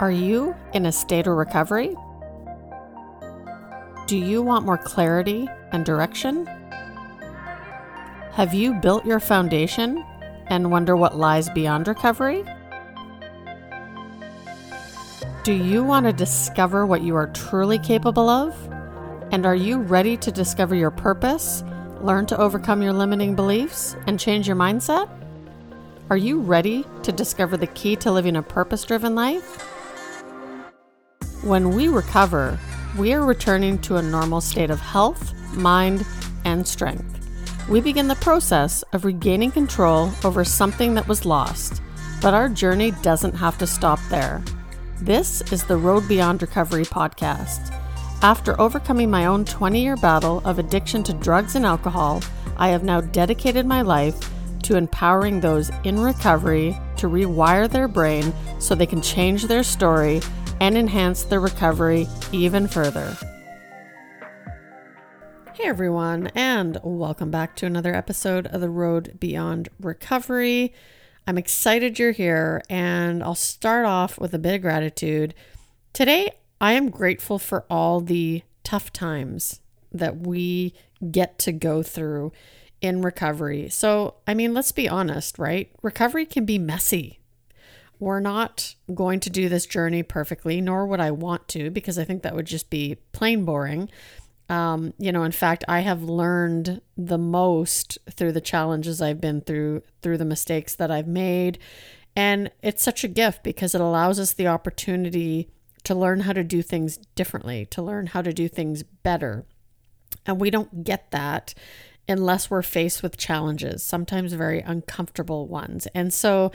Are you in a state of recovery? Do you want more clarity and direction? Have you built your foundation and wonder what lies beyond recovery? Do you want to discover what you are truly capable of? And are you ready to discover your purpose, learn to overcome your limiting beliefs, and change your mindset? Are you ready to discover the key to living a purpose driven life? When we recover, we are returning to a normal state of health, mind, and strength. We begin the process of regaining control over something that was lost, but our journey doesn't have to stop there. This is the Road Beyond Recovery podcast. After overcoming my own 20 year battle of addiction to drugs and alcohol, I have now dedicated my life to empowering those in recovery to rewire their brain so they can change their story and enhance their recovery even further. Hey everyone, and welcome back to another episode of The Road Beyond Recovery. I'm excited you're here, and I'll start off with a bit of gratitude. Today, I am grateful for all the tough times that we get to go through in recovery. So, I mean, let's be honest, right? Recovery can be messy we're not going to do this journey perfectly, nor would I want to, because I think that would just be plain boring. Um, you know, in fact, I have learned the most through the challenges I've been through, through the mistakes that I've made. And it's such a gift because it allows us the opportunity to learn how to do things differently, to learn how to do things better. And we don't get that unless we're faced with challenges, sometimes very uncomfortable ones. And so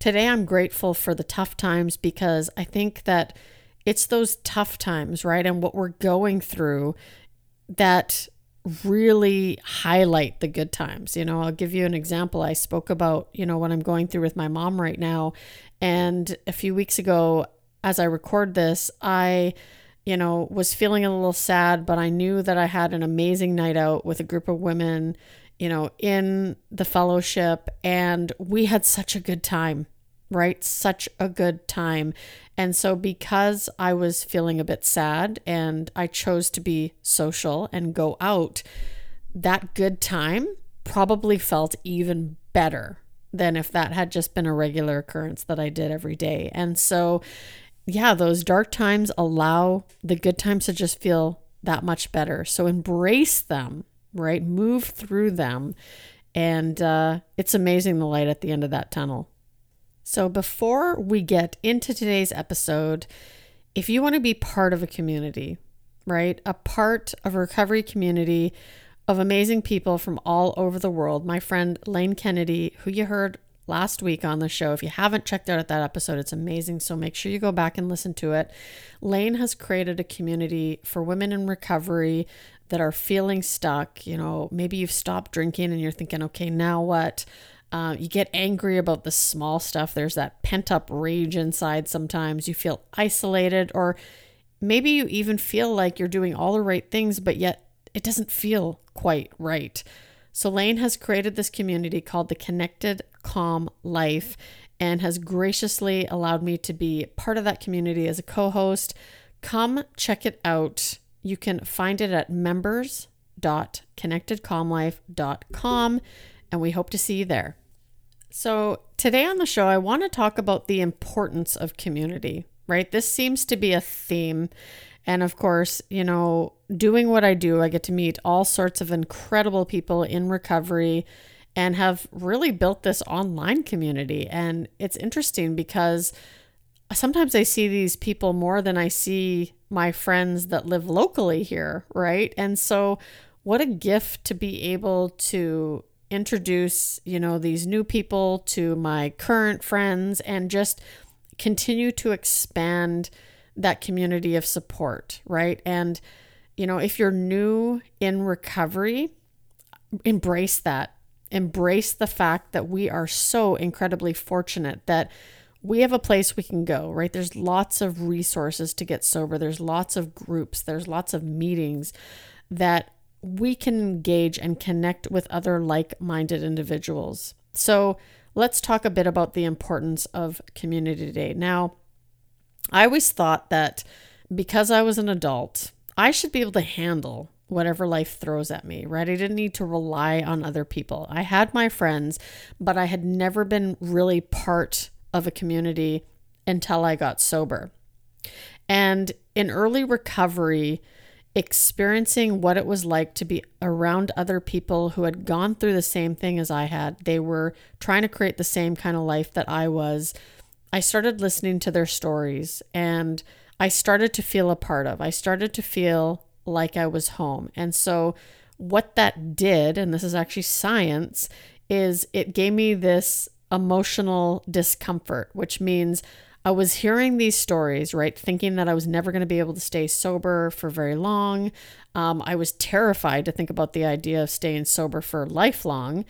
Today, I'm grateful for the tough times because I think that it's those tough times, right? And what we're going through that really highlight the good times. You know, I'll give you an example. I spoke about, you know, what I'm going through with my mom right now. And a few weeks ago, as I record this, I, you know, was feeling a little sad, but I knew that I had an amazing night out with a group of women you know, in the fellowship, and we had such a good time, right? Such a good time. And so, because I was feeling a bit sad and I chose to be social and go out, that good time probably felt even better than if that had just been a regular occurrence that I did every day. And so, yeah, those dark times allow the good times to just feel that much better. So embrace them right? Move through them. And uh, it's amazing the light at the end of that tunnel. So, before we get into today's episode, if you want to be part of a community, right? A part of a recovery community of amazing people from all over the world. My friend Lane Kennedy, who you heard last week on the show. If you haven't checked out that episode, it's amazing. So make sure you go back and listen to it. Lane has created a community for women in recovery that are feeling stuck. You know, maybe you've stopped drinking and you're thinking, okay, now what? Uh, you get angry about the small stuff. There's that pent up rage inside sometimes. You feel isolated, or maybe you even feel like you're doing all the right things, but yet it doesn't feel quite right. So, Lane has created this community called the Connected Calm Life and has graciously allowed me to be part of that community as a co host. Come check it out. You can find it at members.connectedcalmlife.com, and we hope to see you there. So, today on the show, I want to talk about the importance of community, right? This seems to be a theme. And of course, you know, doing what I do, I get to meet all sorts of incredible people in recovery and have really built this online community. And it's interesting because sometimes I see these people more than I see my friends that live locally here, right? And so, what a gift to be able to introduce, you know, these new people to my current friends and just continue to expand that community of support, right? And, you know, if you're new in recovery, embrace that. Embrace the fact that we are so incredibly fortunate that we have a place we can go, right? There's lots of resources to get sober. There's lots of groups, there's lots of meetings that we can engage and connect with other like minded individuals. So, let's talk a bit about the importance of community today. Now, I always thought that because I was an adult, I should be able to handle whatever life throws at me, right? I didn't need to rely on other people. I had my friends, but I had never been really part of a community until I got sober. And in early recovery, experiencing what it was like to be around other people who had gone through the same thing as I had, they were trying to create the same kind of life that I was. I started listening to their stories and I started to feel a part of. I started to feel like I was home. And so, what that did, and this is actually science, is it gave me this emotional discomfort, which means I was hearing these stories, right? Thinking that I was never going to be able to stay sober for very long. Um, I was terrified to think about the idea of staying sober for lifelong.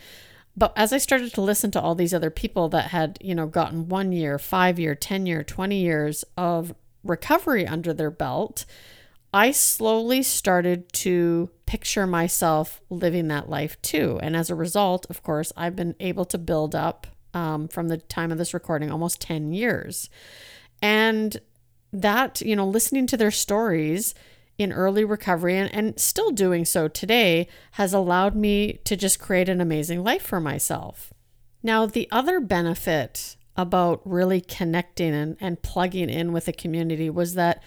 But as I started to listen to all these other people that had, you know, gotten one year, five year, 10 year, 20 years of recovery under their belt, I slowly started to picture myself living that life too. And as a result, of course, I've been able to build up um, from the time of this recording almost 10 years. And that, you know, listening to their stories in early recovery and, and still doing so today has allowed me to just create an amazing life for myself. Now, the other benefit about really connecting and, and plugging in with a community was that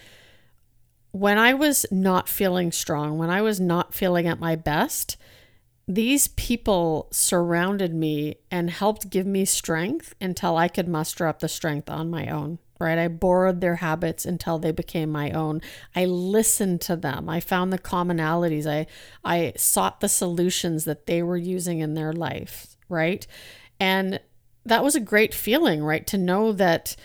when I was not feeling strong, when I was not feeling at my best, these people surrounded me and helped give me strength until I could muster up the strength on my own. Right. I borrowed their habits until they became my own. I listened to them. I found the commonalities. I I sought the solutions that they were using in their life. Right. And that was a great feeling, right? To know that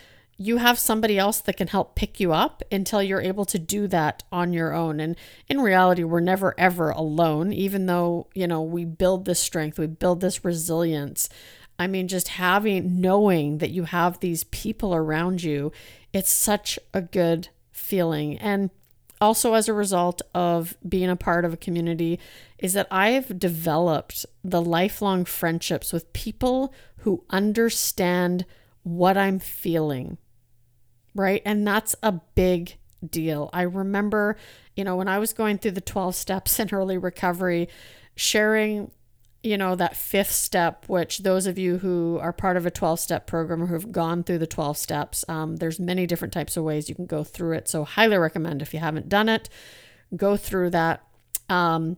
you have somebody else that can help pick you up until you're able to do that on your own. And in reality, we're never ever alone, even though, you know, we build this strength, we build this resilience. I mean, just having, knowing that you have these people around you, it's such a good feeling. And also, as a result of being a part of a community, is that I've developed the lifelong friendships with people who understand what I'm feeling right? And that's a big deal. I remember, you know, when I was going through the 12 steps in early recovery, sharing, you know, that fifth step, which those of you who are part of a 12 step program or who have gone through the 12 steps, um, there's many different types of ways you can go through it. So, highly recommend if you haven't done it, go through that. Um,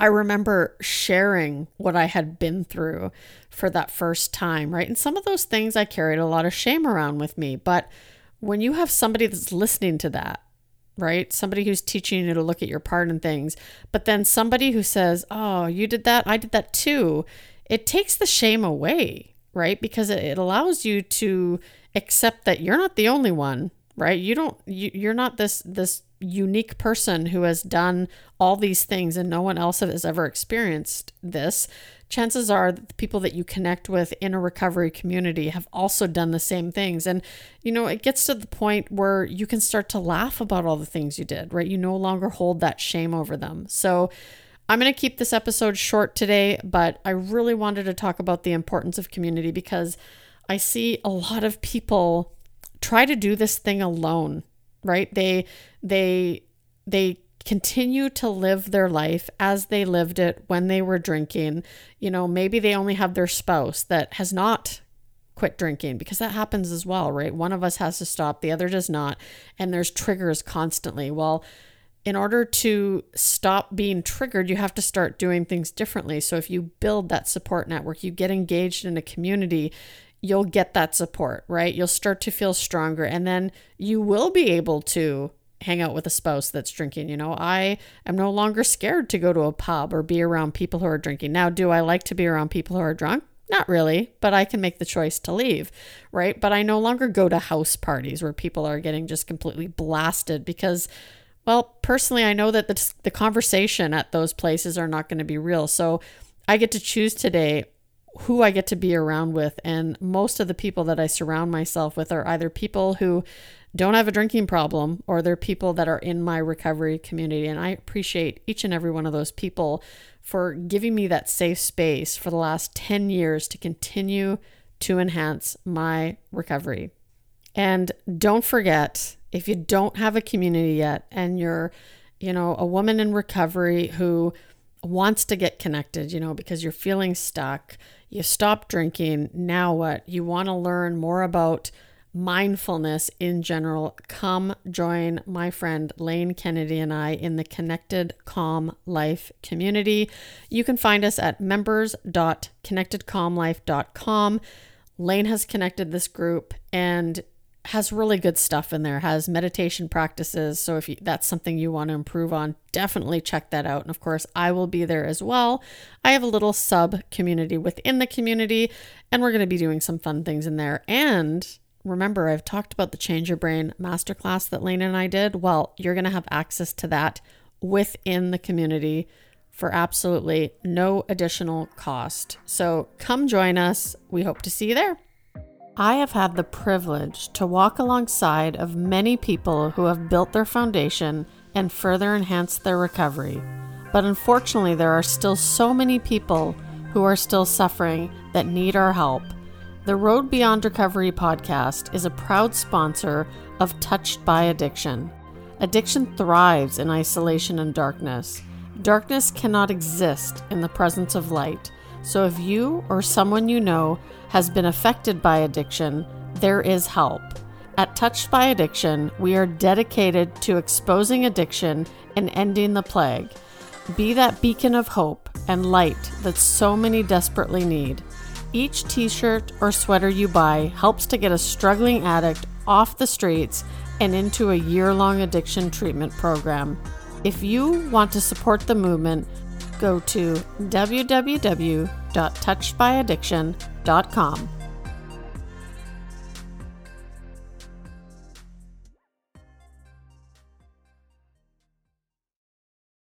I remember sharing what I had been through for that first time, right? And some of those things I carried a lot of shame around with me, but when you have somebody that's listening to that, right? Somebody who's teaching you to look at your part in things, but then somebody who says, Oh, you did that, I did that too, it takes the shame away, right? Because it, allows you to accept that you're not the only one, right? You don't, you, you're not this, this unique person who has done all these things and no one else has ever experienced this chances are that the people that you connect with in a recovery community have also done the same things. And, you know, it gets to the point where you can start to laugh about all the things you did, right? You no longer hold that shame over them. So, I'm going to keep this episode short today, but I really wanted to talk about the importance of community because I see a lot of people try to do this thing alone, right? They they they continue to live their life as they lived it when they were drinking. You know, maybe they only have their spouse that has not quit drinking because that happens as well, right? One of us has to stop, the other does not, and there's triggers constantly. Well, in order to stop being triggered, you have to start doing things differently. So if you build that support network, you get engaged in a community, you'll get that support, right? You'll start to feel stronger and then you will be able to hang out with a spouse that's drinking. You know, I am no longer scared to go to a pub or be around people who are drinking. Now, do I like to be around people who are drunk? Not really, but I can make the choice to leave, right? But I no longer go to house parties where people are getting just completely blasted because, well, personally, I know that the, the conversation at those places are not going to be real. So I get to choose today who I get to be around with. And most of the people that I surround myself with are either people who don't have a drinking problem or they're people that are in my recovery community. And I appreciate each and every one of those people for giving me that safe space for the last 10 years to continue to enhance my recovery. And don't forget, if you don't have a community yet and you're, you know, a woman in recovery who wants to get connected, you know, because you're feeling stuck, you stop drinking, now what? You want to learn more about mindfulness in general, come join my friend Lane Kennedy and I in the Connected Calm Life community. You can find us at members.connectedcalmlife.com. Lane has connected this group and has really good stuff in there has meditation practices. So if you, that's something you want to improve on definitely check that out. And of course i will be there as well. I have a little sub community within the community and we're going to be doing some fun things in there. And remember i've talked about the change your brain masterclass that Lane and i did. Well you're going to have access to that within the community for absolutely no additional cost. So come join us. We hope to see you there I have had the privilege to walk alongside of many people who have built their foundation and further enhanced their recovery. But unfortunately, there are still so many people who are still suffering that need our help. The Road Beyond Recovery podcast is a proud sponsor of Touched by Addiction. Addiction thrives in isolation and darkness. Darkness cannot exist in the presence of light. So if you or someone you know has been affected by addiction, there is help. At Touched by Addiction, we are dedicated to exposing addiction and ending the plague. Be that beacon of hope and light that so many desperately need. Each t shirt or sweater you buy helps to get a struggling addict off the streets and into a year long addiction treatment program. If you want to support the movement, go to www.touchedbyaddiction.com